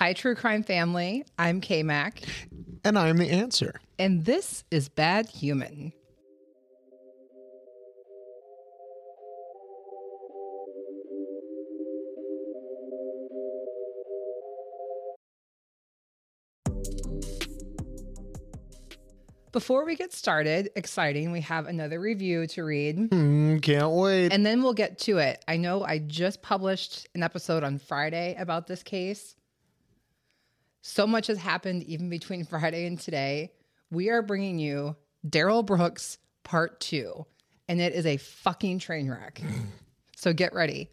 Hi, True Crime Family. I'm K Mac, And I'm the answer. and this is Bad Human. Before we get started, exciting, we have another review to read. Mm, can't wait. And then we'll get to it. I know I just published an episode on Friday about this case. So much has happened even between Friday and today. We are bringing you Darrell Brooks part two, and it is a fucking train wreck. so get ready.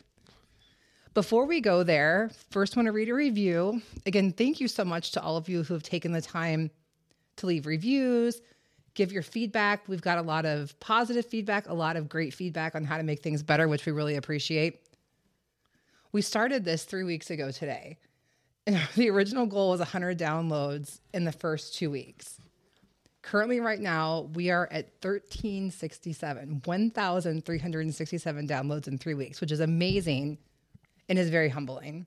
Before we go there, first want to read a review. Again, thank you so much to all of you who have taken the time to leave reviews, give your feedback. We've got a lot of positive feedback, a lot of great feedback on how to make things better, which we really appreciate. We started this three weeks ago today. The original goal was 100 downloads in the first two weeks. Currently, right now, we are at 1367, 1,367 downloads in three weeks, which is amazing and is very humbling.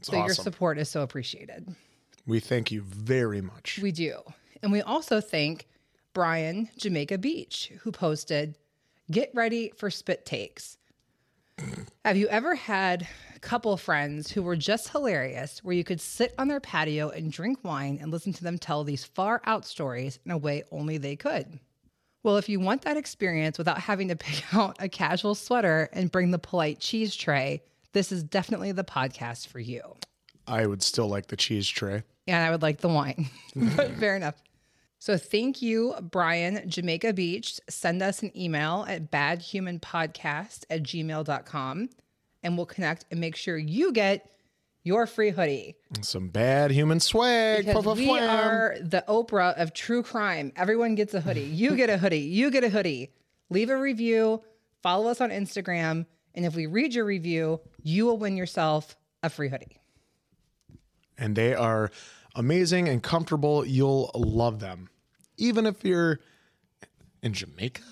so, your support is so appreciated. we thank you very much. We do. And we also thank Brian Jamaica Beach, who posted, Get ready for spit takes. Have you ever had couple friends who were just hilarious where you could sit on their patio and drink wine and listen to them tell these far out stories in a way only they could? Well, if you want that experience without having to pick out a casual sweater and bring the polite cheese tray, this is definitely the podcast for you I would still like the cheese tray. and I would like the wine. Mm-hmm. but fair enough. So thank you, Brian, Jamaica Beach. Send us an email at badhumanpodcast at gmail.com and we'll connect and make sure you get your free hoodie. Some bad human swag. Because we are the Oprah of true crime. Everyone gets a hoodie. You get a hoodie. You get a hoodie. Leave a review, follow us on Instagram, and if we read your review, you will win yourself a free hoodie. and they are amazing and comfortable. You'll love them. Even if you're in Jamaica,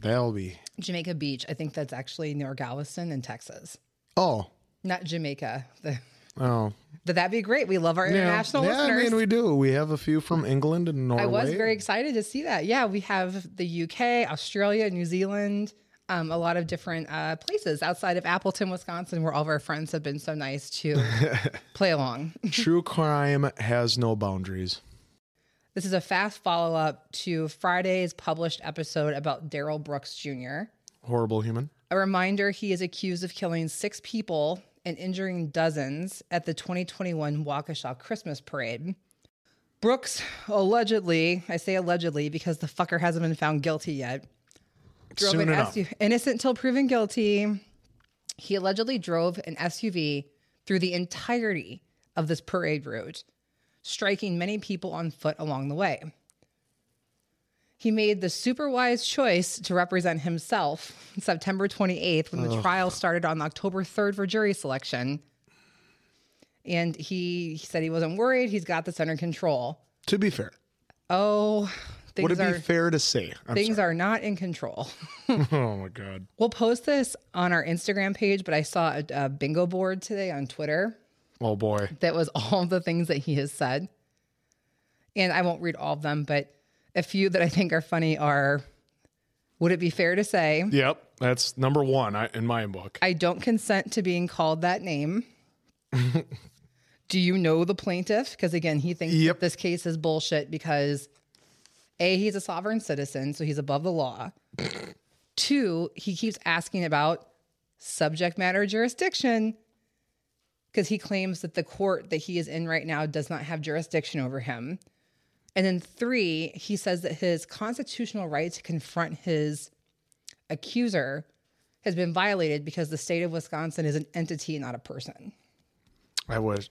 they'll be. Jamaica Beach. I think that's actually near Galveston in Texas. Oh, Not Jamaica. The, oh. but that'd be great. We love our Yeah. international yeah, listeners. I mean, we do. We have a few from England and Norway. I was very excited to see that. Yeah, we have the UK, Australia, New Zealand, um, a lot of different uh, places outside of Appleton, Wisconsin, where all of our friends have been so nice to play along. True crime has no boundaries. This is a fast follow up to Friday's published episode about Darrell Brooks Jr. Horrible human. A reminder he is accused of killing six people and injuring dozens at the 2021 Waukesha Christmas parade. Brooks allegedly, I say allegedly because the fucker hasn't been found guilty yet, drove Soon an. SUV, innocent till proven guilty. He allegedly drove an SUV through the entirety of this parade route, striking many people on foot along the way. He made the super wise choice to represent himself September 28th when the trial started on October 3rd for jury selection. And he, he said he wasn't worried. He's got this under control. To be fair, Oh, things would it are be fair to say? I'm things are not in control. Oh my god. We'll post this on our Instagram page, but I saw a, a bingo board today on Twitter Oh boy. that was all the things that he has said. And I won't read all of them, but a few that I think are funny are Would it be fair to say Yep, that's number one I, in my book. I don't consent to being called that name? Do you know the plaintiff? Because again, he thinks Yep. that this case is bullshit because A, he's a sovereign citizen, so he's above the law. Two, he keeps asking about subject matter jurisdiction because he claims that the court that he is in right now does not have jurisdiction over him. And then three, he says that his constitutional right to confront his accuser has been violated because the state of Wisconsin is an entity, not a person. I wish.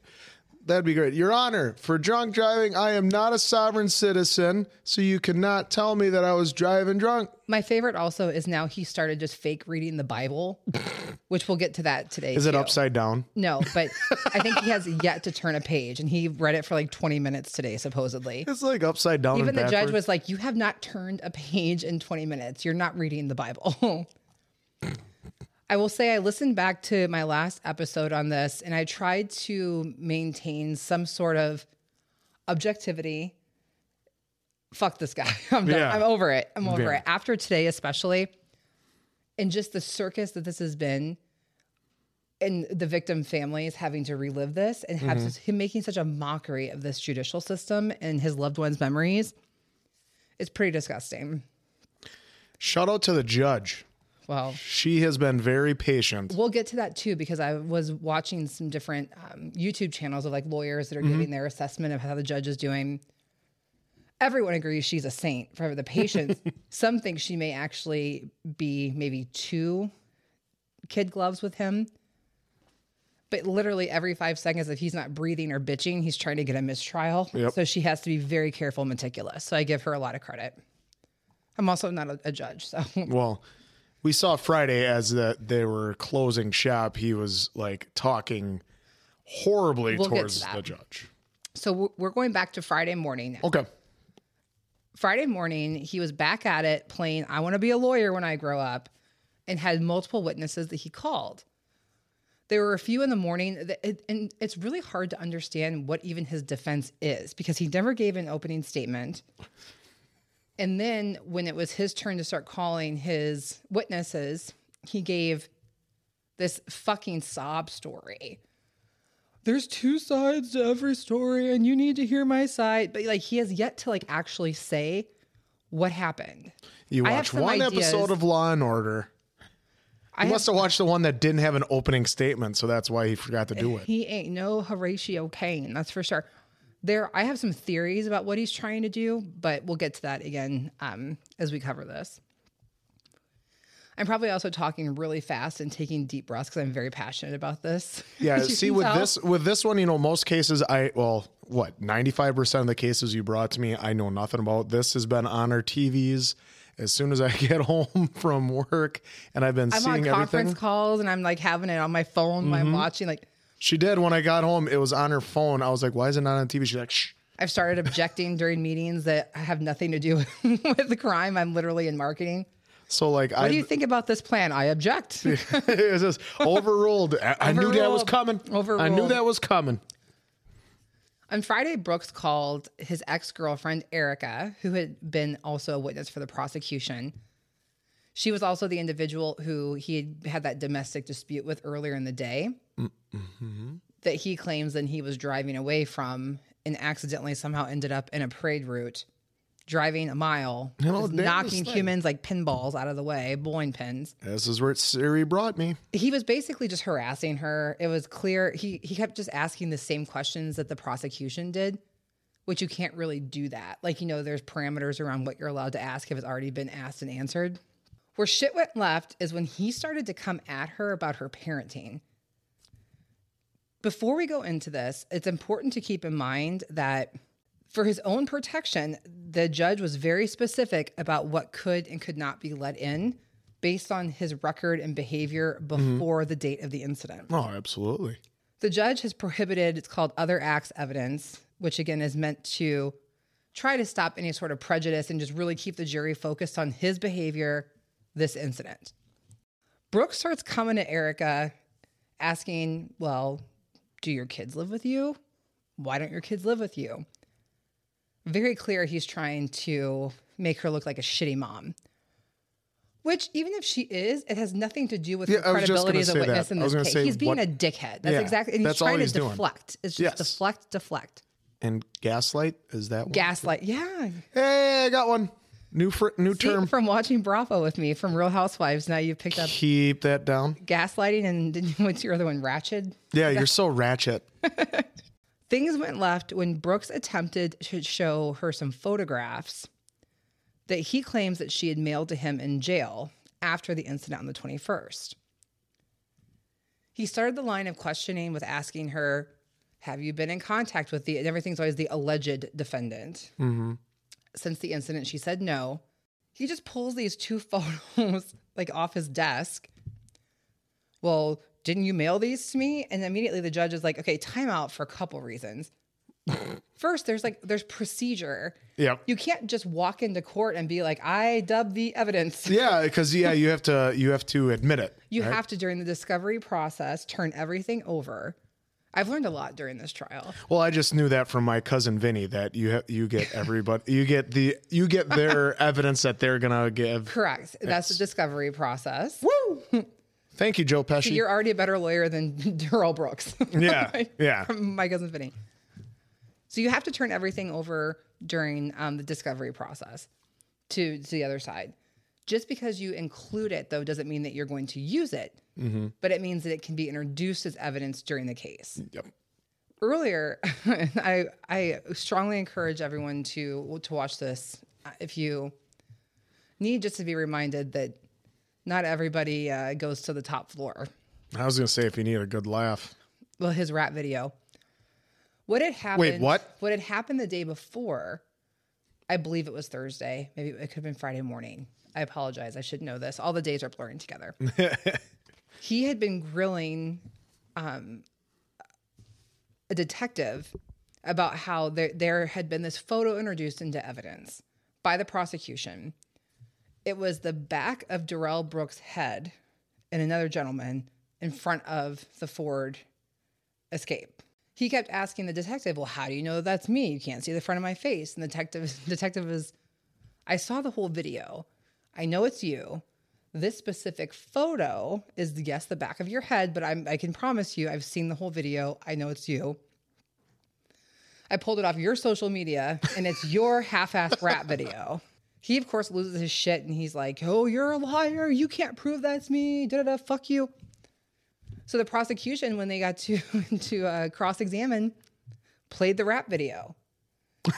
That'd be great. Your Honor, for drunk driving, I am not a sovereign citizen, so you cannot tell me that I was driving drunk. My favorite also is now he started just fake reading the Bible, which we'll get to that today. Is it too. upside down? No, but I think he has yet to turn a page, and he read it for like 20 minutes today, supposedly. It's like upside down. Even the judge was like, You have not turned a page in 20 minutes. You're not reading the Bible. I will say I listened back to my last episode on this and I tried to maintain some sort of objectivity. Fuck this guy. I'm done. Yeah. I'm over it. I'm over Yeah. it. After today, especially, and just the circus that this has been, and the victim families having to relive this and have this- him making such a mockery of this judicial system and his loved ones' memories, it's pretty disgusting. Shout out to the judge. Well, She has been very patient. We'll get to that too because I was watching some different um, YouTube channels of like lawyers that are giving their assessment of how the judge is doing. Everyone agrees she's a saint for the patients. some think she may actually be maybe two kid gloves with him. But literally every five seconds, if he's not breathing or bitching, he's trying to get a mistrial. Yep. So she has to be very careful, meticulous. So I give her a lot of credit. I'm also not a, a judge, so Well, we saw Friday as that they were closing shop. He was like talking horribly We'll get to towards the judge. so we're- we're going back to Friday morning. now. Okay. Friday morning, he was back at it playing I want to be a lawyer when I grow up and had multiple witnesses that he called. There were a few in the morning, that it, and it's really hard to understand what even his defense is because he never gave an opening statement. And then when it was his turn to start calling his witnesses, he gave this fucking sob story. There's two sides to every story, and you need to hear my side. But like, he has yet to like actually say what happened. You I have watched some one ideas. episode of Law and Order. I You have- must have watched the one that didn't have an opening statement, so that's why he forgot to do it. He ain't no Horatio Caine, that's for sure. There, I have some theories about what he's trying to do, but we'll get to that again um, as we cover this. I'm probably also talking really fast and taking deep breaths because I'm very passionate about this. Yeah, see with tell. this with this one, you know, most cases I well, what, 95% of the cases you brought to me, I know nothing about. This has been on our TVs as soon as I get home from work and I've been I'm on seeing conference everything. calls and I'm like having it on my phone while I'm Mm-hmm. watching. Like She did when I got home, it was on her phone. I was like, "Why is it not on TV?" She's like, "Shh." I've started objecting during meetings that have nothing to do with the crime. I'm literally in marketing. So like What do you think about this plan? I object. it was just overruled. I, I knew that was coming. Overruled. I knew that was coming. On Friday, Brooks called his ex girlfriend, Erica, who had been also a witness for the prosecution. She was also the individual who he had had that domestic dispute with earlier in the day that he claims then he was driving away from and accidentally somehow ended up in a parade route, driving a mile, knocking humans like pinballs out of the way, bowling pins. This is where Siri brought me. he was basically just harassing her. It was clear he he kept just asking the same questions that the prosecution did, which you can't really do that. Like you know, there's parameters around what you're allowed to ask if it's already been asked and answered. Where shit went left is when he started to come at her about her parenting. Before we go into this, it's important to keep in mind that for his own protection, the judge was very specific about what could and could not be let in based on his record and behavior mm-hmm. before the date of the incident. Oh, absolutely. The judge has prohibited, it's called other acts evidence, which again is meant to try to stop any sort of prejudice and just really keep the jury focused on his behavior, this incident. Brooks starts coming to Erica asking, Well, do your kids live with you? Why don't your kids live with you? Very clear he's trying to make her look like a shitty mom. Which, even if she is, it has nothing to do with Yeah, her I was just credibility as a say that. witness in this case. say he's being what- a dickhead. That's Yeah, exactly, and he's trying he's to doing. deflect. It's just Yes. deflect, deflect, And gaslight is that one? gaslight. Yeah, Hey, I got one. New fr- new See, term. from watching Bravo with me from Real Housewives. Now you picked up Keep that down. gaslighting, and didn't what's your other one? Ratchet. Yeah, you're so ratchet. Things went left when Brooks attempted to show her some photographs that he claims that she had mailed to him in jail after the incident on the 21st. He started the line of questioning with asking her, Have you been in contact with the, and everything's always the alleged defendant. Mm-hmm. Since the incident, she said no. He just pulls these two photos like off his desk. Well, didn't you mail these to me? And immediately the judge is like, okay, time out for a couple reasons. First, there's like there's procedure. Yep. You can't just walk into court and be like, "I dub the evidence." Yeah, because yeah, you have to you have to admit it. You have to during the discovery process turn everything over. I've learned a lot during this trial. Well, I just knew that from my cousin Vinny that you ha- you get everybody you get the you get their evidence that they're gonna give. Correct. That's the discovery process. Woo! Thank you, Joe Pesci. You're already a better lawyer than Darrell Brooks. yeah, yeah. my cousin Vinny. So you have to turn everything over during um, the discovery process to, to the other side. Just because you include it, though, doesn't mean that you're going to use it, but it means that it can be introduced as evidence during the case. Yep. Earlier, I I strongly encourage everyone to to watch this if you need just to be reminded that not everybody uh, goes to the top floor. I was gonna say if you need a good laugh. well his rap video what had happened Wait, what? what had happened the day before i believe it was thursday maybe it could have been friday morning i apologize i should know this all the days are blurring together he had been grilling um, a detective about how there, there had been this photo introduced into evidence by the prosecution it was the back of Darrell Brooks' head and another gentleman in front of the Ford escape. He kept asking the detective, "Well, how do you know that's me? You can't see the front of my face." And the detective detective was, "I saw the whole video. I know it's you. This specific photo is yes the back of your head, but I'm, I can promise you I've seen the whole video. I know it's you." I pulled it off your social media and it's your half assed rap video. He of course loses his shit and he's like, "Oh, you're a liar. You can't prove that's me. Da da da. Fuck you." So the prosecution, when they got to to uh, cross-examine, played the rap video.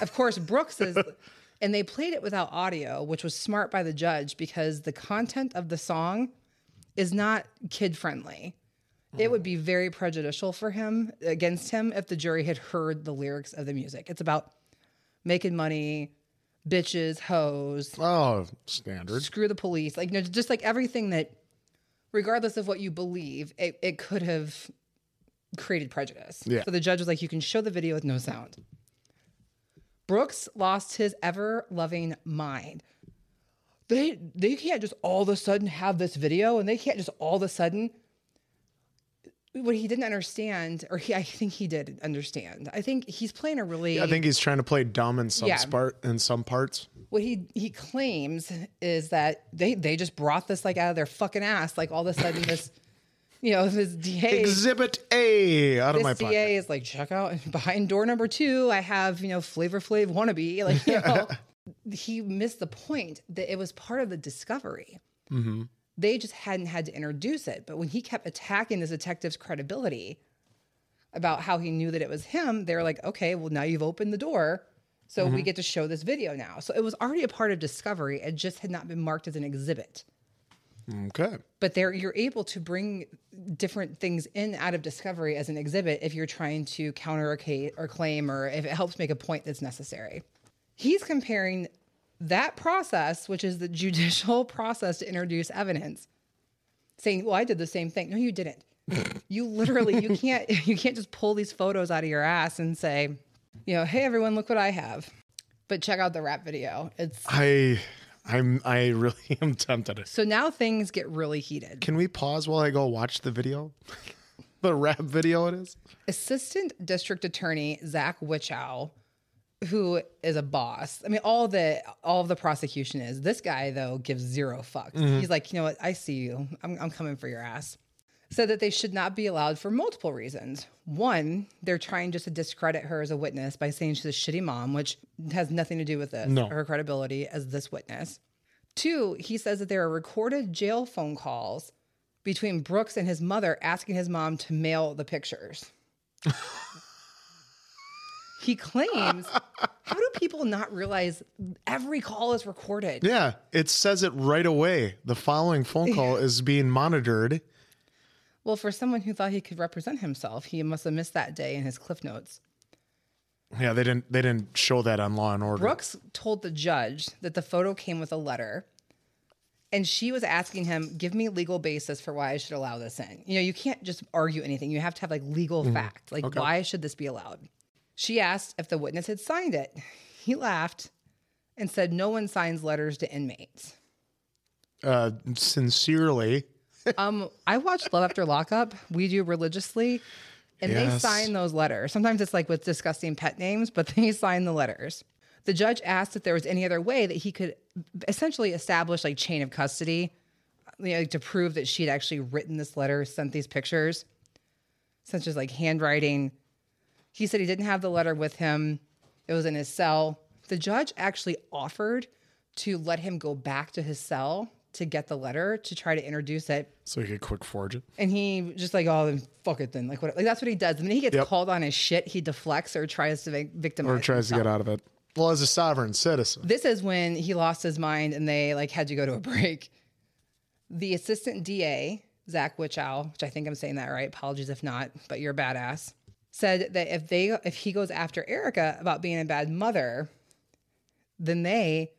Of course, Brooks is, and they played it without audio, which was smart by the judge because the content of the song is not kid-friendly. It would be very prejudicial for him against him if the jury had heard the lyrics of the music. It's about making money, bitches, hoes, Oh, standard. screw the police, like you know, just like everything that, regardless of what you believe, it, it could have created prejudice. Yeah. So the judge was like, you can show the video with no sound. Brooks lost his ever loving mind. They they can't just all of a sudden have this video, and they can't just all of a sudden. What he didn't understand, or he, I think he did understand. I think he's playing a really I think he's trying to play dumb in some Yeah. part in some parts. what he he claims is that they they just brought this like out of their fucking ass like all of a sudden this you know this DA Exhibit A out of my this pocket. DA is like check out behind door number two I have you know Flavor Flav wannabe like you know. He missed the point that it was part of the discovery. Mm-hmm. They just hadn't had to introduce it but when he kept attacking the detective's credibility about how he knew that it was him they're like okay well now you've opened the door so we mm-hmm. get to show this video now. So it was already a part of discovery it just had not been marked as an exhibit Okay. but there you're able to bring different things in out of discovery as an exhibit if you're trying to counter a case or claim or if it helps make a point that's necessary. He's comparing that process which is the judicial process to introduce evidence saying well i did the same thing. No you didn't. You literally you can't you can't just pull these photos out of your ass and say you know hey everyone look what i have. But check out the rap video. It's I I'm I really am tempted. so now things get really heated Can we pause while I go watch the video? the rap video it is? Assistant District Attorney Zach Wittchow, who is a boss. I mean, all the all of the prosecution is. This guy though gives zero fucks. Mm-hmm. He's like, you know what? I see you. I'm, I'm coming for your ass. Said that they should not be allowed for multiple reasons. One, they're trying just to discredit her as a witness by saying she's a shitty mom, which has nothing to do with this, No. her credibility as this witness. Two, he says that there are recorded jail phone calls between Brooks and his mother asking his mom to mail the pictures. he claims, how do people not realize every call is recorded? Yeah, it says it right away. The following phone call is being monitored. Well, for someone who thought he could represent himself, he must have missed that day in his cliff notes. Yeah, they didn't they didn't show that on Law and Order. Brooks told the judge that the photo came with a letter. And she was asking him, give me legal basis for why I should allow this in. You know, you can't just argue anything. You have to have like legal fact. Like, why should this be allowed? She asked if the witness had signed it. He laughed and said, No one signs letters to inmates. Uh, sincerely. Um, I watched Love After Lockup. We do religiously, and they sign those letters. Sometimes it's like with disgusting pet names, but they sign the letters. The judge asked if there was any other way that he could essentially establish like chain of custody, you know, like to prove that she'd actually written this letter, sent these pictures, such as like handwriting. He said he didn't have the letter with him. It was in his cell. The judge actually offered to let him go back to his cell to get the letter to try to introduce it. So he could quick forge it. And he just like, oh, then fuck it then. Like, what? Like that's what he does. The minute he gets Yep. called on his shit, he deflects or tries to vic- victimize. Or tries to get out of it. Well, as a sovereign citizen. This is when he lost his mind and they like had to go to a break. The assistant DA, Zach Wittchow, which I think I'm saying that right. Apologies if not, but you're a badass. Said that if they if he goes after Erica about being a bad mother, then they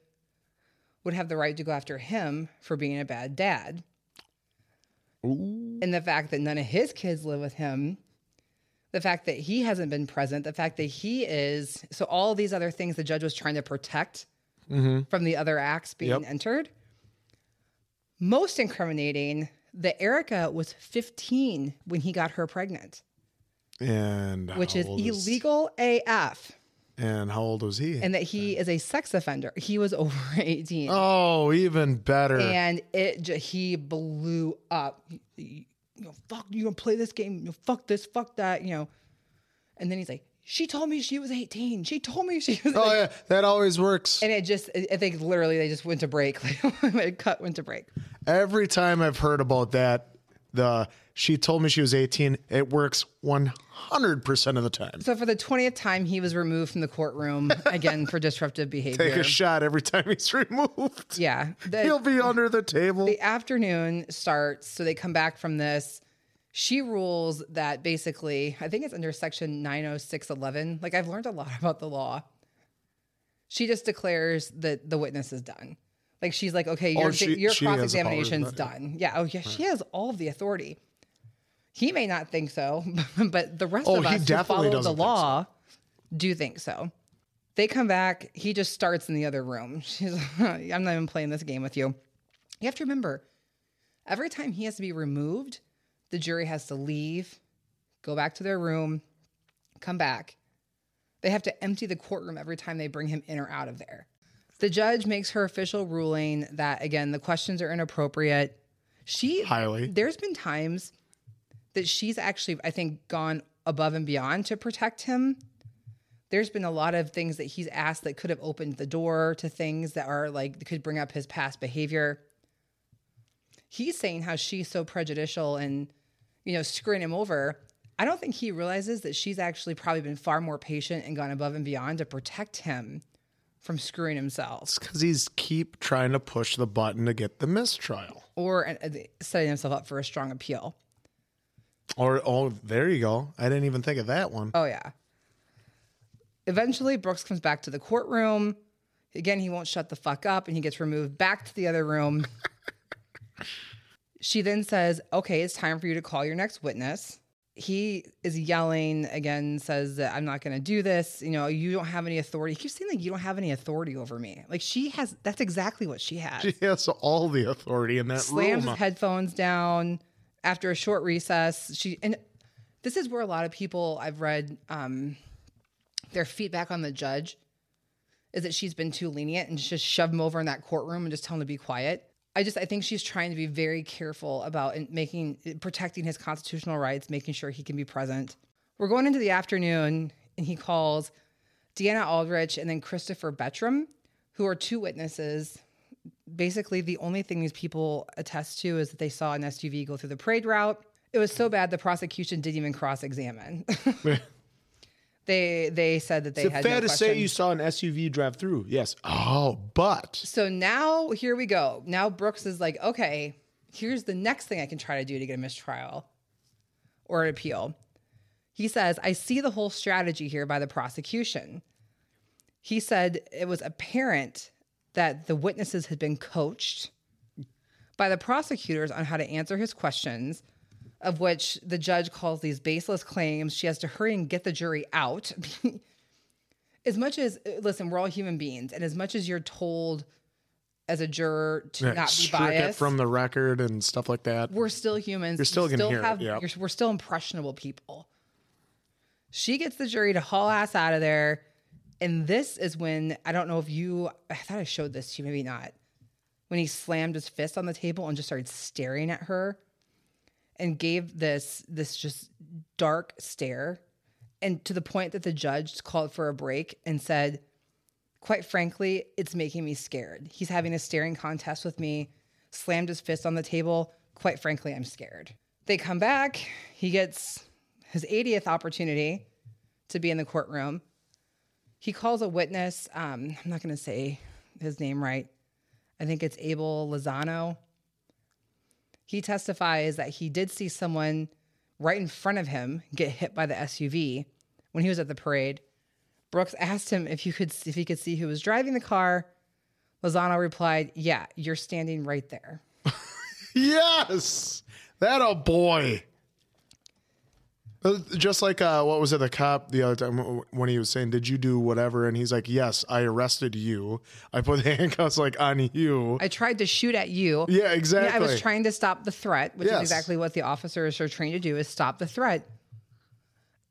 would have the right to go after him for being a bad dad. And the fact that none of his kids live with him, the fact that he hasn't been present, the fact that he is so all these other things the judge was trying to protect from the other acts being Yep. entered. Most incriminating that Erica was 15 when he got her pregnant, And which is illegal AF, and how old was he? and that he is a sex offender. He was over 18. oh, even better. and it he blew up. You know, fuck, you gonna play this game? You know, fuck this, fuck that, you know. And then he's like, she told me she was 18. She told me she was. oh like- yeah, that always works. And it just, I think literally they just went to break. Like, cut went to break. Every time I've heard about that, the she told me she was 18, it works 100% of the time. So for the 20th time, he was removed from the courtroom again for disruptive behavior. Take a shot every time he's removed. yeah. The- He'll be under the table. the afternoon starts so they come back from this she rules that basically i think it's under section 90611 like i've learned a lot about the law she just declares that the witness is done like she's like okay oh, your, Oh, she- your she has the cross-examination's power done yeah oh yeah she has all of the authority he may not think so but the rest Oh, of us who follow the doesn't think so. law do think so they come back he just starts in the other room she's i'm not even playing this game with you you have to remember every time he has to be removed, the jury has to leave, go back to their room, come back. They have to empty the courtroom every time they bring him in or out of there. The judge makes her official ruling that again the questions are inappropriate. She Highly. There's been times that she's actually I think gone above and beyond to protect him. There's been a lot of things that he's asked that could have opened the door to things that are like could bring up his past behavior he's saying how she's so prejudicial and you know screwing him over i don't think he realizes that she's actually probably been far more patient and gone above and beyond to protect him from screwing himself because he's keep trying to push the button to get the mistrial. or uh, setting himself up for a strong appeal Or oh, there you go. I didn't even think of that one. oh yeah. Eventually brooks comes back to the courtroom. Again he won't shut the fuck up and he gets removed back to the other room. She then says okay it's time for you to call your next witness. He is yelling again says that i'm not going to do this. You know you don't have any authority. He keeps saying like you don't have any authority over me. Like she has that's exactly what she has. She has all the authority in that slams room. his headphones down after a short recess she and this is where a lot of people i've read um their feedback on the judge is that she's been too lenient and just shove him over in that courtroom and just tell him to be quiet. I just i think she's trying to be very careful about making protecting his constitutional rights making sure he can be present. We're going into the afternoon and he calls deanna aldrich and then christopher bettram who are two witnesses basically the only thing these people attest to is that they saw an SUV go through the parade route. It was so mm. bad the prosecution didn't even cross-examine. they they said that they had fair no to say you saw an SUV drive through? Yes. Oh, but So now here we go. Now Brooks is like, okay, here's the next thing I can try to do to get a mistrial or an appeal. He says, I see the whole strategy here by the prosecution. He said it was apparent that the witnesses had been coached by the prosecutors on how to answer his questions of which the judge calls these baseless claims. She has to hurry and get the jury out. as much as, listen, we're all human beings. And as much as you're told as a juror to Yeah, not be biased, from the record and stuff like that. we're still humans. You're still We gonna hear it, yep. we're still impressionable people. She gets the jury to haul ass out of there. And this is when I don't know if you, I thought I showed this to you, maybe not. When he slammed his fist on the table and just started staring at her and gave this this just dark stare and to the point that the judge called for a break and said quite frankly it's making me scared. He's having a staring contest with me slammed his fist on the table. Quite frankly i'm scared. They come back. He gets his 80th opportunity to be in the courtroom he calls a witness um, i'm not going to say his name right i think it's abel lozano he testifies that he did see someone right in front of him get hit by the SUV when he was at the parade. Brooks asked him if you could if he could see who was driving the car. Lozano replied, "Yeah, you're standing right there." Yes, that a boy. Uh, Just like uh, what was it? The cop the other time when he was saying, "Did you do whatever?" and he's like, "Yes, I arrested you. I put the handcuffs like on you." I tried to shoot at you. Yeah, exactly. I was trying to stop the threat, which Yes. is exactly what the officers are trained to do: is stop the threat.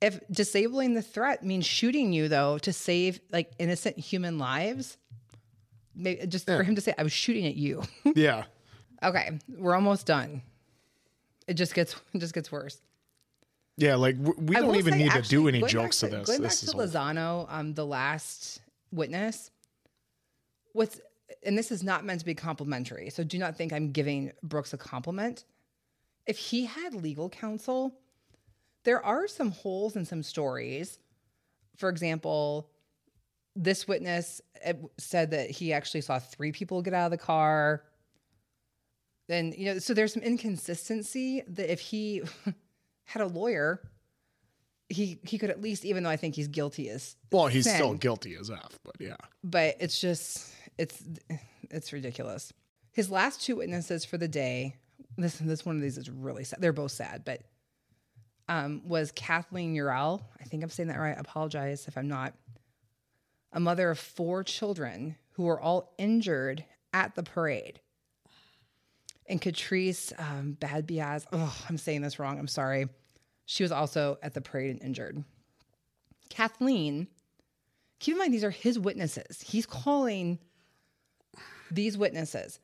If disabling the threat means shooting you, though, to save like innocent human lives, maybe just for him to say, "I was shooting at you." yeah, Okay, we're almost done. It just gets it just gets worse. Yeah. Like we I don't even need to do any jokes to this. Going This back is to Lozano, um, the last witness. What's and this is not meant to be complimentary, so do not think I'm giving Brooks a compliment. If he had legal counsel, there are some holes in some stories. For example, this witness said that he actually saw three people get out of the car. And you know, so there's some inconsistency that if he had a lawyer, he he could at least, even though I think he's guilty as well, he's sin, still guilty as f. But yeah, but it's just it's it's ridiculous. His last two witnesses for the day, this this one of these is really sad. They're both sad, but um, was Kathleen Urell. I think I'm saying that right. I apologize if I'm not. A mother of four children who were all injured at the parade. And Catrice um, Badbiaz, oh, I'm saying this wrong. I'm sorry. She was also at the parade and injured. Kathleen, keep in mind, these are his witnesses. He's calling these witnesses.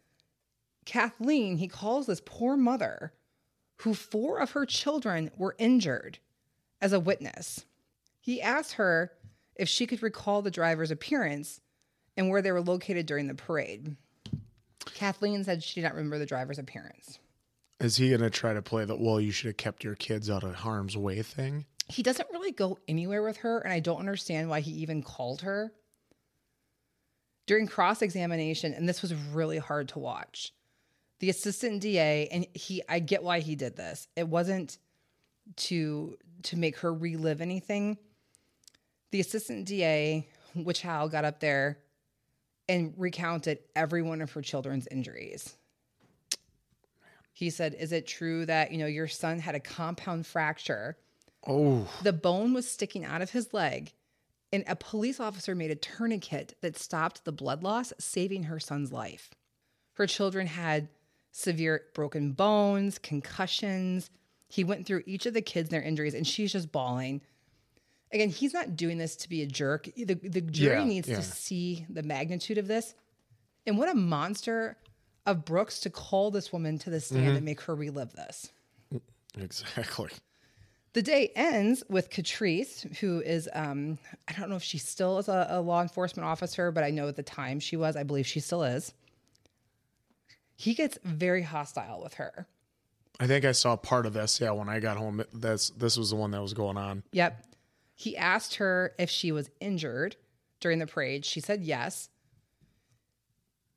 Kathleen, he calls this poor mother who four of her children were injured as a witness. He asked her if she could recall the driver's appearance and where they were located during the parade. Kathleen said she did not remember the driver's appearance. is he gonna try to play the well? You should have kept your kids out of harm's way thing. He doesn't really go anywhere with her, and I don't understand why he even called her. During cross examination, and this was really hard to watch, the assistant DA, and he, I get why he did this. It wasn't to to make her relive anything. The assistant DA, Wittchow got up there and recounted every one of her children's injuries. He said, "Is it true that you know your son had a compound fracture?" Oh, The bone was sticking out of his leg, and a police officer made a tourniquet that stopped the blood loss, saving her son's life. Her children had severe broken bones, concussions. He went through each of the kids and their injuries, and she's just bawling. Again, he's not doing this to be a jerk. The, the jury Yeah, needs yeah. to see the magnitude of this. And what a monster of Brooks to call this woman to the stand Mm-hmm. and make her relive this. exactly. The day ends with Catrice, who is, um, I don't know if she still is a, a law enforcement officer, but I know at the time she was. I believe she still is. He gets very hostile with her. I think I saw part of this. Yeah, when I got home, that's this was the one that was going on. Yep. He asked her if she was injured during the parade. She said yes.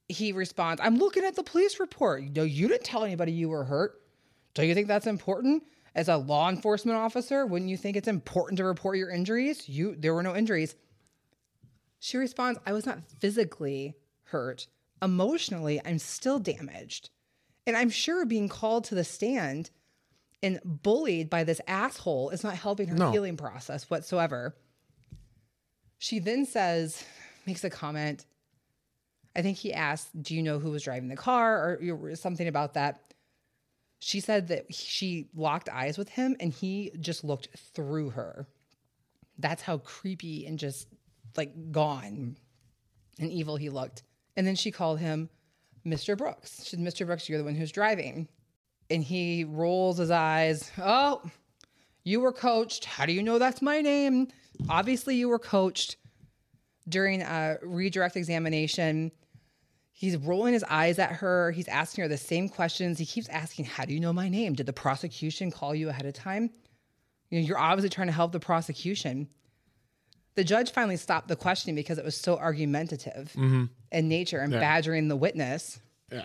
He responds, I'm looking at the police report. No, you didn't tell anybody you were hurt. Do you think that's important? As a law enforcement officer, wouldn't you think it's important to report your injuries? You there were no injuries. She responds, I was not physically hurt. Emotionally, I'm still damaged. And I'm sure being called to the stand and bullied by this asshole is not helping her No. healing process whatsoever. She then says, makes a comment. I think he asked, Do you know who was driving the car or you something about that? She said that she locked eyes with him and he just looked through her. That's how creepy and just like gone and evil he looked. And then she called him Mr. Brooks. She said, Mr. Brooks, you're the one who's driving. And he rolls his eyes. Oh, you were coached. How do you know that's my name? Obviously, you were coached during a redirect examination. He's rolling his eyes at her. He's asking her the same questions. He keeps asking, How do you know my name? Did the prosecution call you ahead of time? You know, you're obviously trying to help the prosecution. The judge finally stopped the questioning because it was so argumentative mm-hmm. in nature and badgering the witness. Yeah.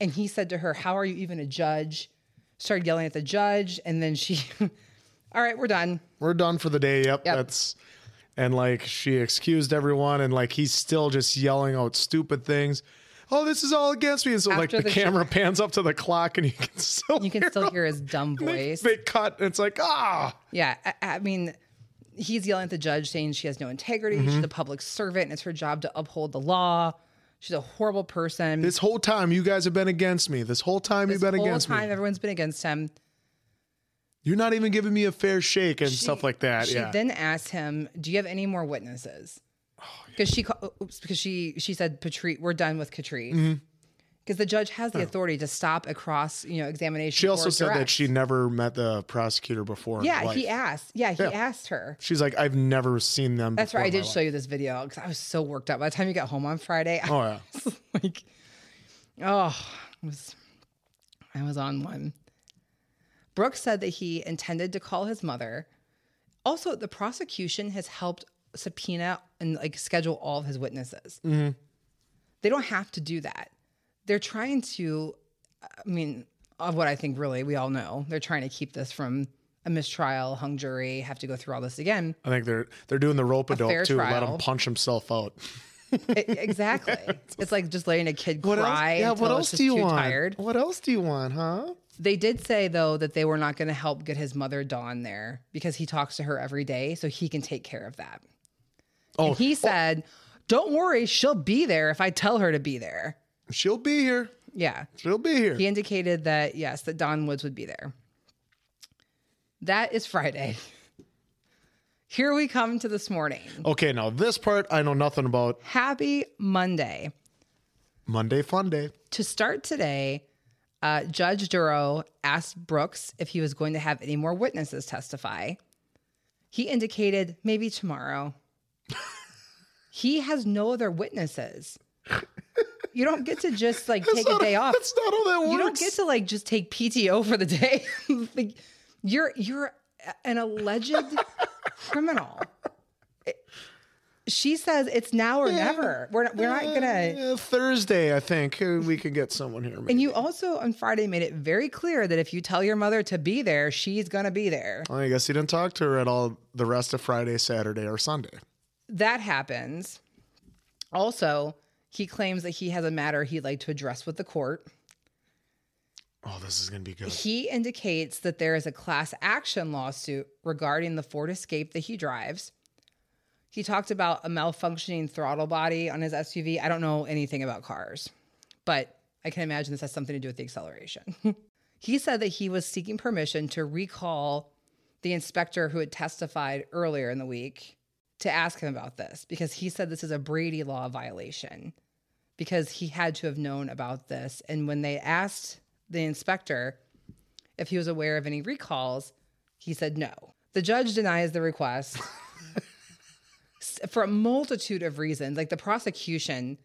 And he said to her, How are you even a judge? Started yelling at the judge. And then she, All right, we're done. We're done for the day. Yep. Yep. That's and like she excused everyone and like he's still just yelling out stupid things. Oh, this is all against me. And so like the, the camera pans up to the clock and you can still You can hear still him. hear his dumb They- voice. They, cut. and It's like, ah. Yeah. I, I mean, he's yelling at the judge saying she has no integrity. Mm-hmm. She's a public servant and it's her job to uphold the law. She's a horrible person. This whole time you guys have been against me. This whole time this you've been against me. whole time, everyone's been against him. You're not even giving me a fair shake and She- stuff like that. She yeah. then asked him, "Do you have any more witnesses?" Oh, Because she oops, because she she said, "Patrice, we're done with Catrice." Mm-hmm. Because the judge has the authority to stop a cross, you know, examination. she also said that she never met the prosecutor before. Yeah, he asked. Yeah, he Yeah. asked her. She's like, I've never seen them. That's right. I did life." show you this video because I was so worked up. By the time you got home on Friday, I Oh yeah. was like, oh, I was, I was on one. Brooks said that he intended to call his mother. Also, the prosecution has helped subpoena and like schedule all of his witnesses. Mm-hmm. They don't have to do that. They're trying to, I mean, of what I think really we all know, they're trying to keep this from a mistrial, hung jury, have to go through all this again. I think they're they're doing the rope a dope too. Let trial. him punch himself out. I- exactly. it's like just letting a kid What cry else? Yeah. What else do you want? tired. What else do you want, huh? They did say though that they were not going to help get his mother Dawn there because he talks to her every day, so he can take care of that. Oh, And he said, "Don't worry, she'll be there if I tell her to be there." She'll be here. Yeah, She'll be here. he indicated that yes, that Dawn Woods would be there. That is Friday. Here we come to this morning. Okay, now this part I know nothing about. Happy Monday. Monday fun day. To start today, uh, Judge Dorow asked Brooks if he was going to have any more witnesses testify. He indicated maybe tomorrow. he has no other witnesses. You don't get to just like take a day off. That's not how that works. You don't get to like just take PTO for the day. like, you're you're an alleged criminal. It- she says it's now or never. We're not, we're not gonna. Uh, Thursday, I think uh, we can get someone here. Maybe. And you also on Friday made it very clear that if you tell your mother to be there, she's gonna be there. I guess he didn't talk to her at all the rest of Friday, Saturday, or Sunday. That happens. Also, he claims that he has a matter he'd like to address with the court. Oh, this is gonna be good. He indicates that there is a class action lawsuit regarding the Ford Escape that he drives. He talked about a malfunctioning throttle body on his SUV. I don't know anything about cars, but I can imagine this has something to do with the acceleration. he said that he was seeking permission to recall the inspector who had testified earlier in the week to ask him about this because he said this is a Brady law violation because he had to have known about this. And when they asked the inspector if he was aware of any recalls, he said no. The judge denies the request for a multitude of reasons. Like the prosecution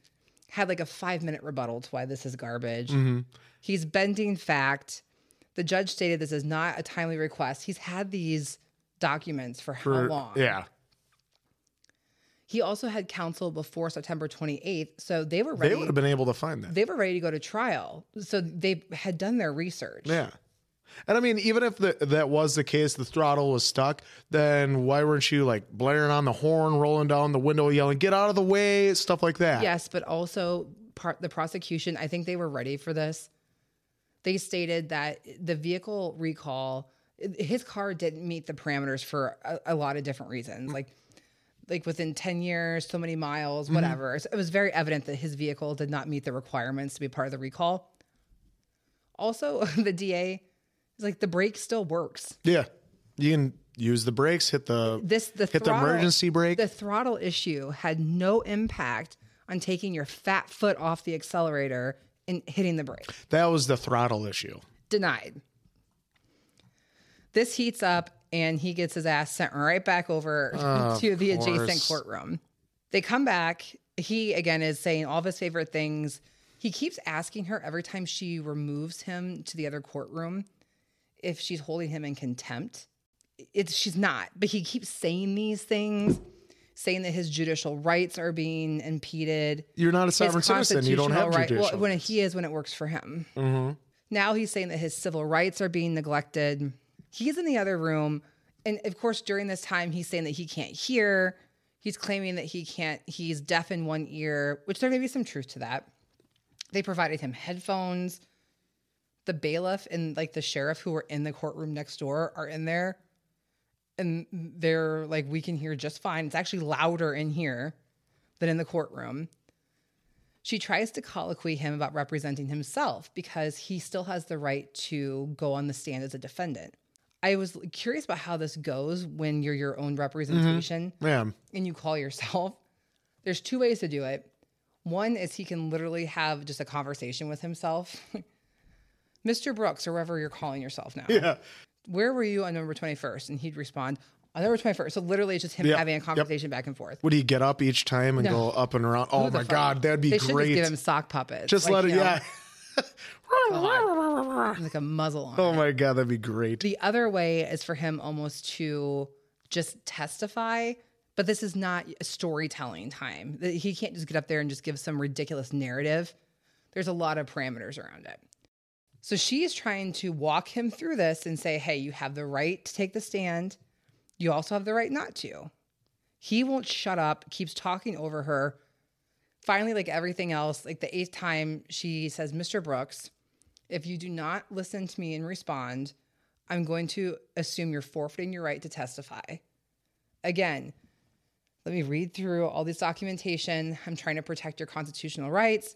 had like a five minute rebuttal to why this is garbage. Mm-hmm. He's bending fact. The judge stated this is not a timely request. He's had these documents for how long? Yeah, He also had counsel before September 28th. So they were ready. they would have been able to find that. they were ready to go to trial. So they had done their research. Yeah. And I mean, even if the, that was the case, the throttle was stuck, then why weren't you like blaring on the horn, rolling down the window, yelling, get out of the way, stuff like that? Yes, but also part the prosecution, I think they were ready for this. they stated that the vehicle recall, his car didn't meet the parameters for a, a lot of different reasons. Like, like within 10 years, so many miles, mm-hmm. whatever. So It was very evident that his vehicle did not meet the requirements to be part of the recall. Also, the DA is like, the brake still works. Yeah. You can use the brakes, hit the This the hit the emergency brake. The throttle issue had no impact on taking your fat foot off the accelerator and hitting the brake. that was the throttle issue. Denied. This heats up and he gets his ass sent right back over to the adjacent courtroom. They come back. He again is saying all of his favorite things. He keeps asking her every time she removes him to the other courtroom if she's holding him in contempt. It's she's not, but he keeps saying these things, saying that his judicial rights are being impeded. You're not a sovereign citizen. You don't have right- judicial. Well, when he is, when it works for him. Mm-hmm. Now he's saying that his civil rights are being neglected. He's in the other room. And of course, during this time, he's saying that he can't hear. He's claiming that he can't, he's deaf in one ear, which there may be some truth to that. They provided him headphones. The bailiff and like the sheriff who were in the courtroom next door are in there. And they're like, we can hear just fine. It's actually louder in here than in the courtroom. She tries to colloquy him about representing himself because he still has the right to go on the stand as a defendant. I was curious about how this goes when you're your own mm-hmm. representation yeah. and you call yourself. There's two ways to do it. One is he can literally have just a conversation with himself. Mr. Brooks, or wherever you're calling yourself now. Yeah. Where were you on November 21st? And he'd respond, on November 21st. So literally it's just him Yep. having a Yep. conversation back and forth. Would he get up each time and No. go up and around? Oh my fuck? God, that'd be they should great. just give him sock puppets. Just Like, let it, you know, yeah. like a muzzle on. Oh it. my God, that'd be great. The other way is for him almost to just testify, but this is not a storytelling time. He can't just get up there and just give some ridiculous narrative. There's a lot of parameters around it. So she is trying to walk him through this and say, hey, you have the right to take the stand. You also have the right not to. He won't shut up, keeps talking over her. Finally, like everything else, like the eighth time, she says, Mr. Brooks, if you do not listen to me and respond, I'm going to assume you're forfeiting your right to testify. Again, let me read through all this documentation. I'm trying to protect your constitutional rights.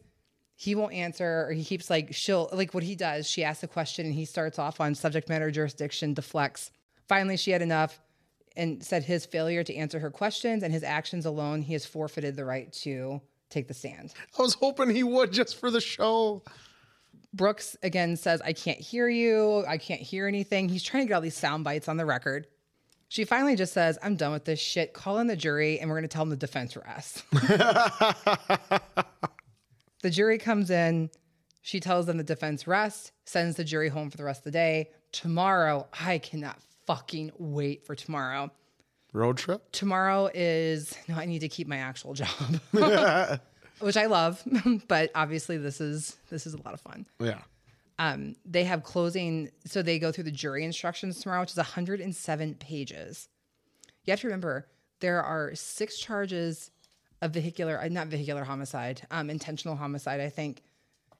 He won't answer, or he keeps like, she'll, like what he does, she asks a question and he starts off on subject matter jurisdiction, deflects. Finally, she had enough and said his failure to answer her questions and his actions alone, he has forfeited the right to take the stand. I was hoping he would just for the show. Brooks again says, I can't hear you. I can't hear anything. He's trying to get all these sound bites on the record. She finally just says, I'm done with this shit. Call in the jury and we're going to tell them the defense rests. the jury comes in. She tells them the defense rests, sends the jury home for the rest of the day. Tomorrow, I cannot fucking wait for tomorrow. Road trip? Tomorrow is, no, I need to keep my actual job, which I love, but obviously this is, this is a lot of fun Yeah. um, they have closing, so they go through the jury instructions tomorrow, which is 107 pages. You have to remember there are six charges of vehicular, uh, not vehicular homicide, um, intentional homicide, I think,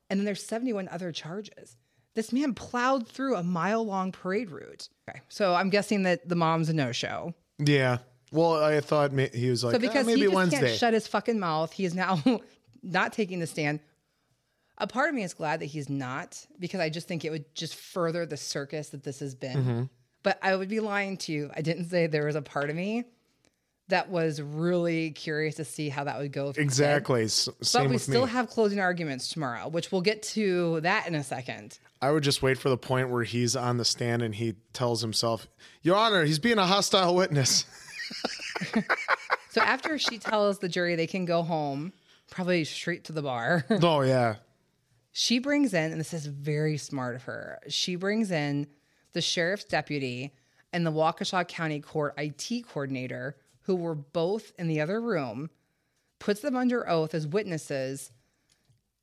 and then there's 71 other charges. This man plowed through a mile long parade route. Okay, so I'm guessing that the mom's a no show. Yeah. Well, I thought ma- he was like, So "Ah, because maybe he just Wednesday. can't shut his fucking mouth, he is now not taking the stand. A part of me is glad that he's not because I just think it would just further the circus that this has been. Mm-hmm. But I would be lying to you. I didn't say there was a part of me that was really curious to see how that would go. if he did. exactly. S- But we still me. have closing arguments tomorrow, which we'll get to that in a second. I would just wait for the point where he's on the stand and he tells himself, Your Honor, he's being a hostile witness. So after she tells the jury they can go home, probably straight to the bar. oh, yeah. She brings in, and this is very smart of her, she brings in the sheriff's deputy and the Waukesha County Court IT coordinator, who were both in the other room, puts them under oath as witnesses,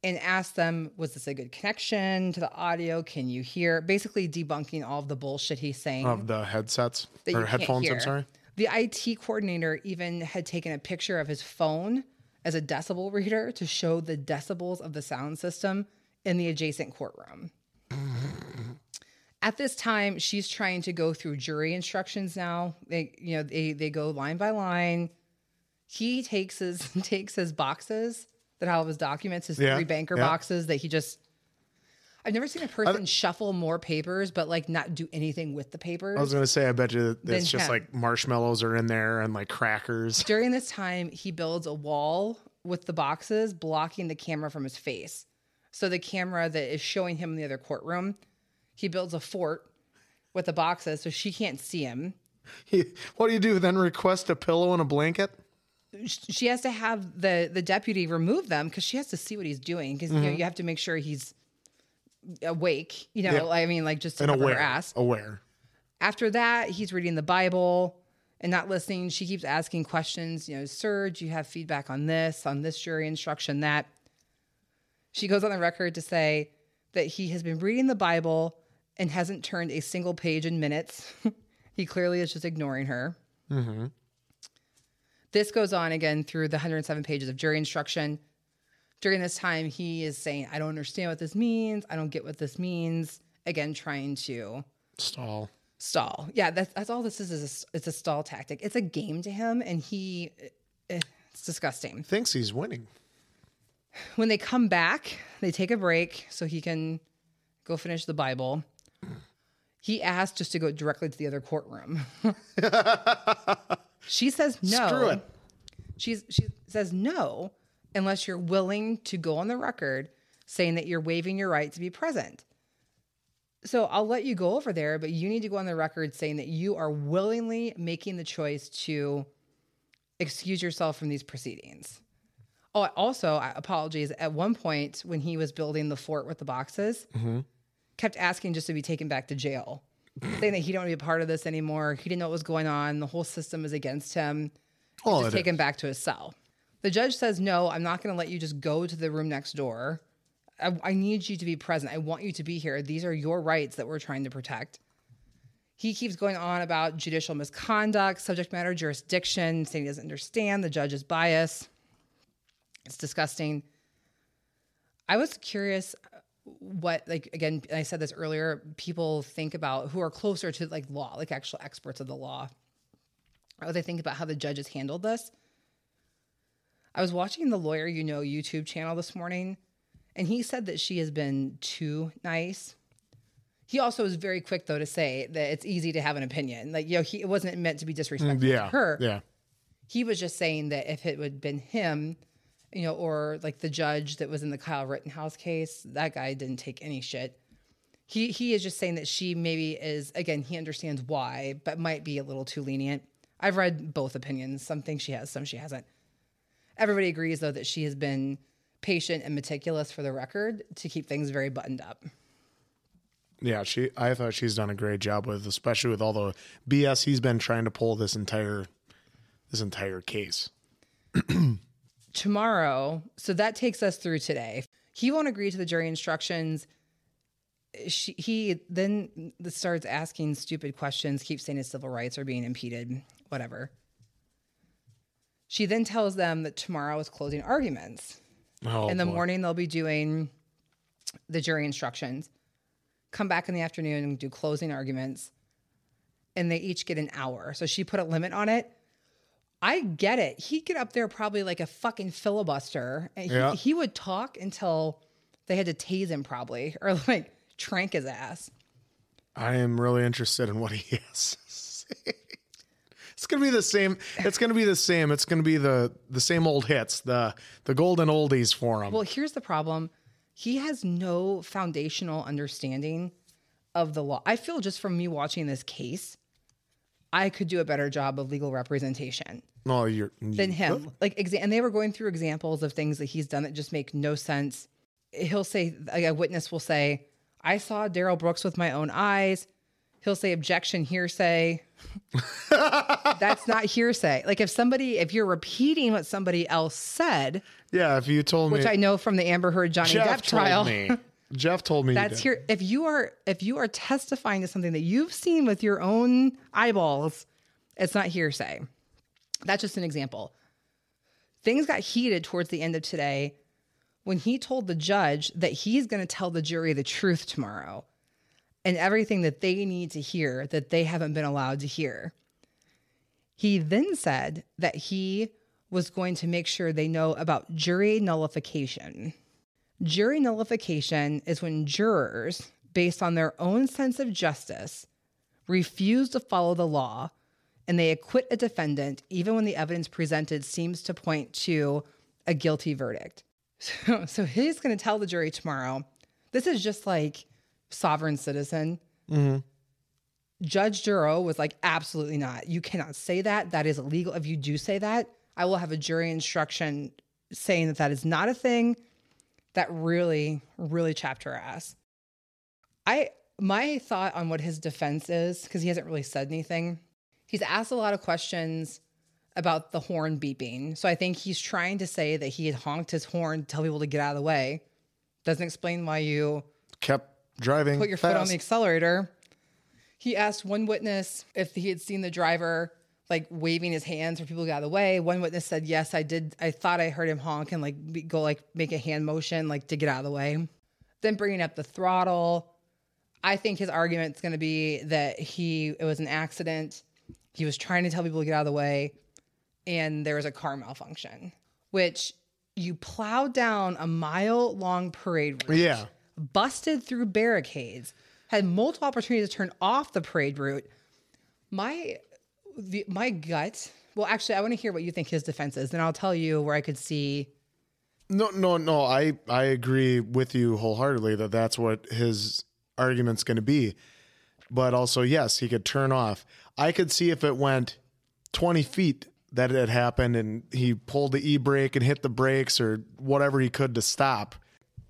and asks them, Was this a good connection to the audio? Can you hear? Basically, debunking all of the bullshit he's saying Of the headsets or headphones. I'm sorry. The IT coordinator even had taken a picture of his phone as a decibel reader to show the decibels of the sound system in the adjacent courtroom. At this time, she's trying to go through jury instructions now. They, you know, they they go line by line. He takes his takes his boxes that have all of his documents, his Yeah, three banker yeah. boxes that he just. I've never seen a person shuffle more papers, but like not do anything with the papers. I was gonna say, I bet you it's just like marshmallows are in there and like crackers. During this time, he builds a wall with the boxes blocking the camera from his face. So the camera that is showing him in the other courtroom, he builds a fort with the boxes so she can't see him. what do you do then? Request a pillow and a blanket? She has to have the the deputy remove them because she has to see what he's doing because you know mm-hmm. you have to make sure he's awake. You know, Yeah. I mean, like just to And aware. ass. Aware. After that, he's reading the Bible and not listening. She keeps asking questions. You know, sir, do you have feedback on this, on this jury instruction, that? She goes on the record to say that he has been reading the Bible and hasn't turned a single page in minutes. he clearly is just ignoring her. This goes on again through the 107 pages of jury instruction. During this time, he is saying, I don't understand what this means. I don't get what this means. Again, trying to Stall. stall. Yeah, that's that's all this is. Is a, it's a stall tactic. It's a game to him, and he eh, it's disgusting. Thinks he's winning. When they come back, they take a break so he can go finish the Bible. He asked just to go directly to the other courtroom. she says no. Screw it. She's she says no unless you're willing to go on the record saying that you're waiving your right to be present. So I'll let you go over there, but you need to go on the record saying that you are willingly making the choice to excuse yourself from these proceedings. Oh, also, I- apologies. At one point, when he was building the fort with the boxes, mm-hmm. Kept asking just to be taken back to jail, saying that he don't want to be a part of this anymore. He didn't know what was going on. The whole system is against him. Just it take him back to his cell. The judge says, No, I'm not going to let you just go to the room next door. I, I need you to be present. I want you to be here. These are your rights that we're trying to protect. He keeps going on about judicial misconduct, subject matter jurisdiction, saying he doesn't understand the judge's bias. It's disgusting. I was curious what, like, again, I said this earlier, people think about who are closer to like law, like actual experts of the law what they think about how the judges handled this. I was watching the Lawyer You Know YouTube channel this morning, and he said that she has been too nice. He also was very quick, though, to say that it's easy to have an opinion. Like, you know, he, it wasn't meant to be disrespectful mm, Yeah. to her. Yeah. He was just saying that if it would have been him, you know, or like the judge that was in the Kyle Rittenhouse case, that guy didn't take any shit. He he is just saying that she maybe is again, he understands why, but might be a little too lenient. I've read both opinions. Some think she has, some she hasn't. Everybody agrees though that she has been patient and meticulous for the record to keep things very buttoned up. Yeah, she. I thought she's done a great job with, especially with all the BS he's been trying to pull this entire, this entire case. tomorrow, so that takes us through today. He won't agree to the jury instructions. She, he then starts asking stupid questions, keeps saying his civil rights are being impeded, whatever. She then tells them that tomorrow is closing arguments. Oh, in the boy. morning, they'll be doing the jury instructions. Come back in the afternoon and do closing arguments. And they each get an hour. So she put a limit on it. I get it. He'd get up there probably like a fucking filibuster. And he, Yeah. he would talk until they had to tase him, probably, or like trank his ass. I am really interested in what he has. to say. It's gonna be the same. It's gonna be the same. It's gonna be the the same old hits, the the golden oldies for him. Well, here's the problem he has no foundational understanding of the law. I feel just from me watching this case, I could do a better job of legal representation no, you're than him. Like, exa- and they were going through examples of things that he's done that just make no sense. He'll say, like, a witness will say, I saw Darrell Brooks with my own eyes. He'll say, objection, hearsay. That's not hearsay. Like, if somebody, if you're repeating what somebody else said, Yeah, if you told which me, which I know from the Amber Heard Johnny Jeff Depp trial. told me. Jeff told me. That's here. If you are if you are testifying to something that you've seen with your own eyeballs, it's not hearsay. That's just an example. Things got heated towards the end of today when he told the judge that he's going to tell the jury the truth tomorrow. and everything that they need to hear that they haven't been allowed to hear. He then said that he was going to make sure they know about jury nullification. Jury nullification is when jurors, based on their own sense of justice, refuse to follow the law and they acquit a defendant even when the evidence presented seems to point to a guilty verdict. So, so he's going to tell the jury tomorrow this is just like sovereign citizen. Mm-hmm. Judge Dorow was like, absolutely not. You cannot say that. That is illegal. If you do say that, I will have a jury instruction saying that that is not a thing. That really, really chapped her ass. I my thought on what his defense is because he hasn't really said anything. He's asked a lot of questions about the horn beeping. So I think he's trying to say that he had honked his horn to tell people to get out of the way. Doesn't explain why you Kept driving. put your foot on the accelerator. He asked one witness if he had seen the driver like waving his hands for people to get out of the way. One witness said, "Yes, I did. I thought I heard him honk and like be- go like make a hand motion like to get out of the way." Then bringing up the throttle, I think his argument's going to be that he it was an accident. He was trying to tell people to get out of the way, and there was a car malfunction, which you plowed down a mile long parade route Yeah. busted through barricades, had multiple opportunities to turn off the parade route. My the, my gut. Well, actually, I want to hear what you think his defense is. Then I'll tell you where I could see. No, no, no. I I agree with you wholeheartedly that that's what his argument's going to be. But also, yes, he could turn off. I could see if it went 20 feet that it had happened and he pulled the e brake and hit the brakes or whatever he could to stop.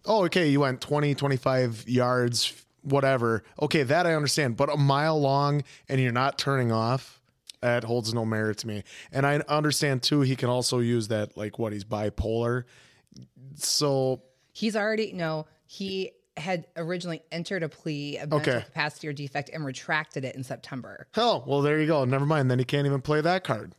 Oh, okay. You went 20, 25 yards, whatever. Okay, that I understand. But a mile long and you're not turning off, that holds no merit to me. And I understand too, he can also use that, like, what he's bipolar. So He's already no. He had originally entered a plea of mental Okay. capacity or defect and retracted it in September, Hell, well, there you go. Never mind. Then he can't even play that card.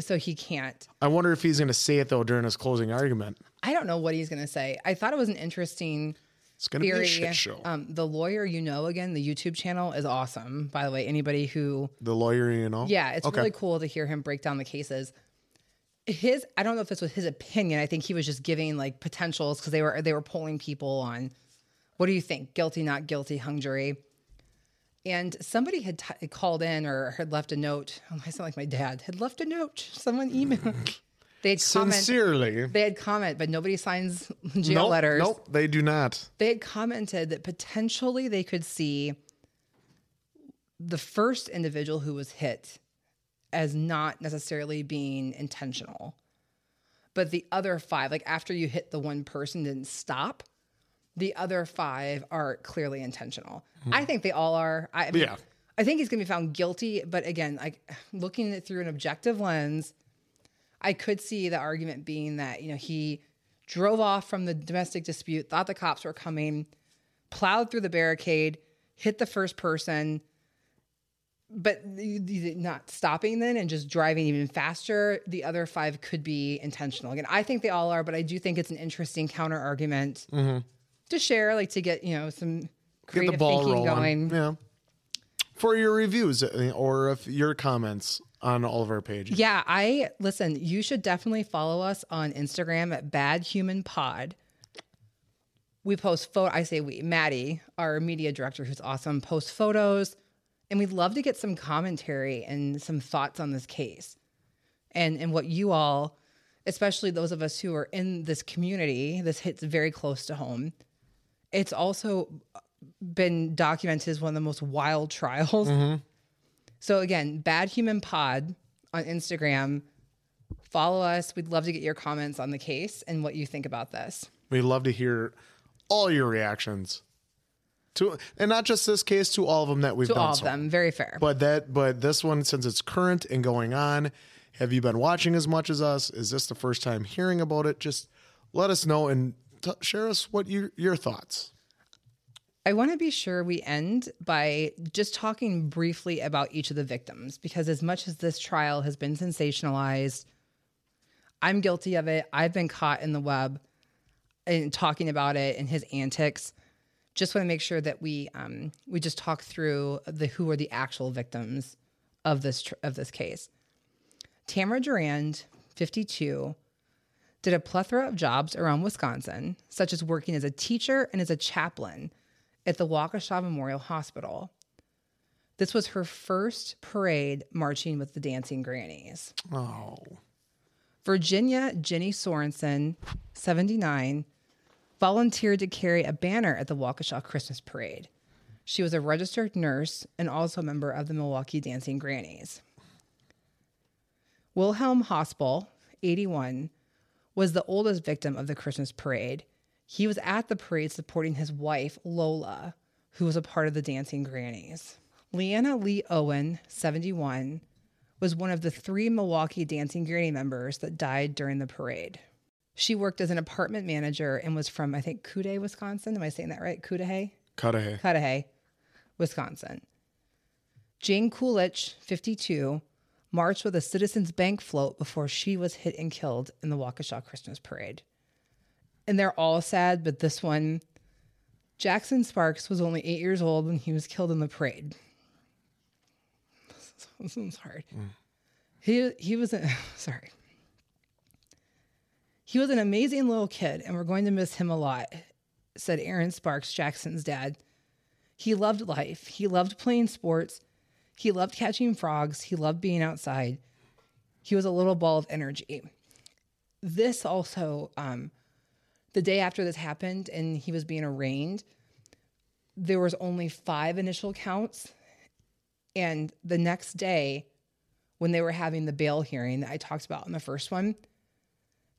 so he can't. I wonder if he's going to say it though during his closing argument. I don't know what he's going to say. I thought it was an interesting It's going to be a shit show. Um, the lawyer you know again, the YouTube channel is awesome. By the way, anybody who the lawyer, you know. Yeah, it's Okay. really cool to hear him break down the cases. His I don't know if this was his opinion. I think he was just giving like potentials because they were they were polling people on what do you think, guilty, not guilty, hung jury. And somebody had t- called in or had left a note. Oh, I sound like my dad had left a note. Someone emailed. They'd comment. Sincerely. They had comment, but nobody signs jail Nope, letters Nope, they do not. they had commented that potentially they could see the first individual who was hit as not necessarily being intentional. But the other five, like after you hit the one person didn't stop, the other five are clearly intentional. Hmm. I think they all are. I, I mean, Yeah. I think he's going to be found guilty. But again, like looking at it through an objective lens, I could see the argument being that, you know, he drove off from the domestic dispute, thought the cops were coming, plowed through the barricade, hit the first person, but not stopping then and just driving even faster. The other five could be intentional. Again, I think they all are, but I do think it's an interesting counter argument to share, like to get, you know, some Get creative the ball thinking rolling. going. Yeah. For your reviews uh, or if your comments on all of our pages. Yeah, I listen, you should definitely follow us on Instagram at Bad Human Pod. We post photo I say we, Maddie, our media director who's awesome, posts photos and we'd love to get some commentary and some thoughts on this case. And and what you all, especially those of us who are in this community, this hits very close to home. It's also been documented as one of the most wild trials. Mm-hmm. So again, Bad Human Pod on Instagram. Follow us. We'd love to get your comments on the case and what you think about this. We'd love to hear all your reactions to, and not just this case, to all of them that we've To done. all of so them, very fair. But that, but this one, since it's current and going on, have you been watching as much as us? Is this the first time hearing about it? Just let us know and t- share us what your your thoughts. I want to be sure we end by just talking briefly about each of the victims because, as much as this trial has been sensationalized, I'm guilty of it. I've been caught in the web and talking about it and his antics. just want to make sure that we um, we just talk through the who are the actual victims of this tr- of this case. Tamara Durand, 52, did a plethora of jobs around Wisconsin, such as working as a teacher and as a chaplain at the Waukesha Memorial Hospital. This was her first parade marching with the Dancing Grannies. Oh, Virginia Jenny Sorenson, 79, volunteered to carry a banner at the Waukesha Christmas Parade. She was a registered nurse and also a member of the Milwaukee Dancing Grannies. Wilhelm Hospel, 81, was the oldest victim of the Christmas parade. He was at the parade supporting his wife, Lola, who was a part of the Dancing Grannies. Leanna Lee Owen, 71, was one of the three Milwaukee Dancing Granny members that died during the parade. She worked as an apartment manager and was from, I think, Cudahy, Wisconsin. Am I saying that right? Cudahy? Cudahy. Cudahy, Wisconsin. Jane Kulich, 52, marched with a Citizens Bank float before she was hit and killed in the Waukesha Christmas Parade. And they're all sad, but this one, Jackson Sparks was only eight years old when he was killed in the parade. This one's hard. He he was a, sorry. He was an amazing little kid, and we're going to miss him a lot, said Aaron Sparks, Jackson's dad. He loved life. He loved playing sports. He loved catching frogs. He loved being outside. He was a little ball of energy. This also, um, the day after this happened and he was being arraigned, there was only five initial counts. And the next day, when they were having the bail hearing that I talked about in the first one,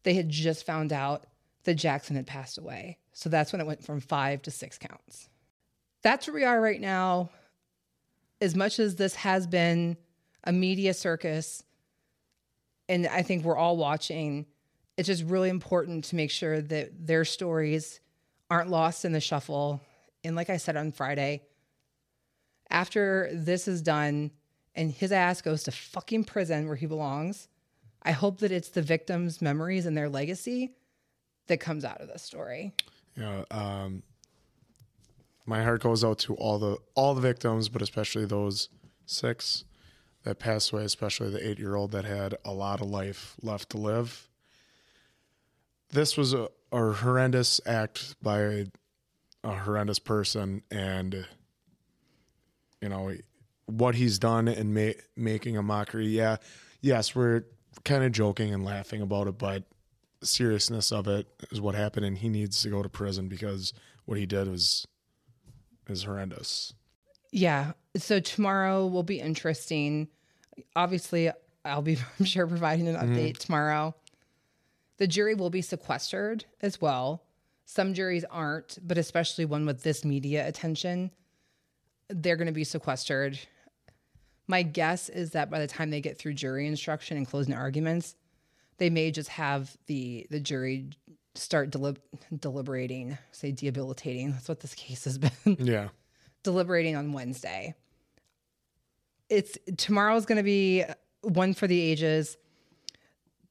they had just found out that Jackson had passed away. So that's when it went from five to six counts. That's where we are right now. As much as this has been a media circus, and I think we're all watching, it's just really important to make sure that their stories aren't lost in the shuffle. And like I said on Friday, after this is done and his ass goes to fucking prison where he belongs, I hope that it's the victims' memories and their legacy that comes out of this story. Yeah. Um, my heart goes out to all the all the victims, but especially those six that passed away, especially the eight year old that had a lot of life left to live. This was a, a horrendous act by a, a horrendous person, and you know what he's done and ma- making a mockery. Yeah, yes, we're kind of joking and laughing about it, but seriousness of it is what happened, and he needs to go to prison because what he did was is horrendous. Yeah. So tomorrow will be interesting. Obviously, I'll be, I'm sure, providing an mm-hmm. update tomorrow. The jury will be sequestered as well. Some juries aren't, but especially one with this media attention, they're going to be sequestered. My guess is that by the time they get through jury instruction and closing arguments, they may just have the the jury start delib- deliberating, say debilitating. That's what this case has been Yeah. deliberating on Wednesday. It's tomorrow's going to be one for the ages.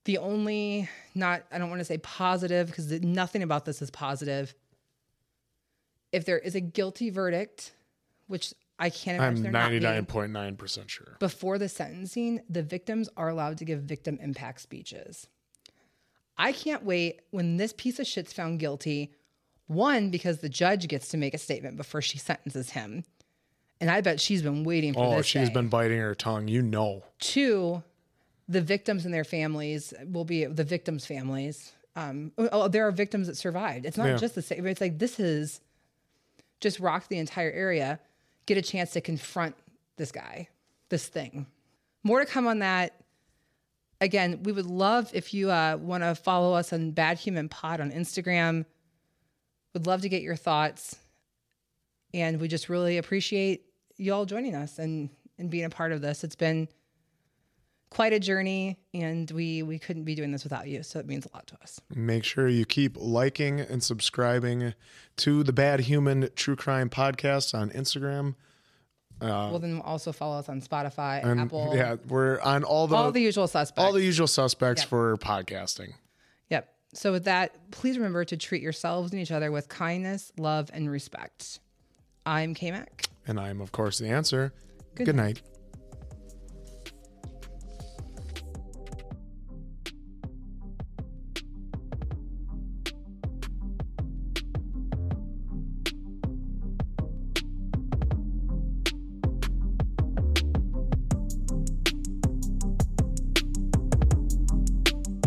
The only not I don't want to say positive because nothing about this is positive. If there is a guilty verdict, which I can't imagine I'm there not being, 99.9% sure. before the sentencing, the victims are allowed to give victim impact speeches. I can't wait when this piece of shit's found guilty. One, because the judge gets to make a statement before she sentences him. And I bet she's been waiting for Oh, this. she's day. been biting her tongue. You know. Two, the victims and their families will be the victims' families. Um, oh, there are victims that survived. It's not Yeah. just the same. It's like this is just rock the entire area. Get a chance to confront this guy, this thing. More to come on that. Again, we would love if you uh, want to follow us on Bad Human Pod on Instagram. Would love to get your thoughts, and we just really appreciate you all joining us and and being a part of this. It's been quite a journey and we we couldn't be doing this without you so it means a lot to us Make sure you keep liking and subscribing to the Bad Human True Crime Podcast on Instagram. Uh, well then also follow us on spotify And apple yeah, we're on all the all the usual suspects all the usual suspects Yep. for podcasting. yep So, with that, please remember to treat yourselves and each other with kindness, love, and respect. I'm K Mac. And I'm, of course, the answer. Good Good night.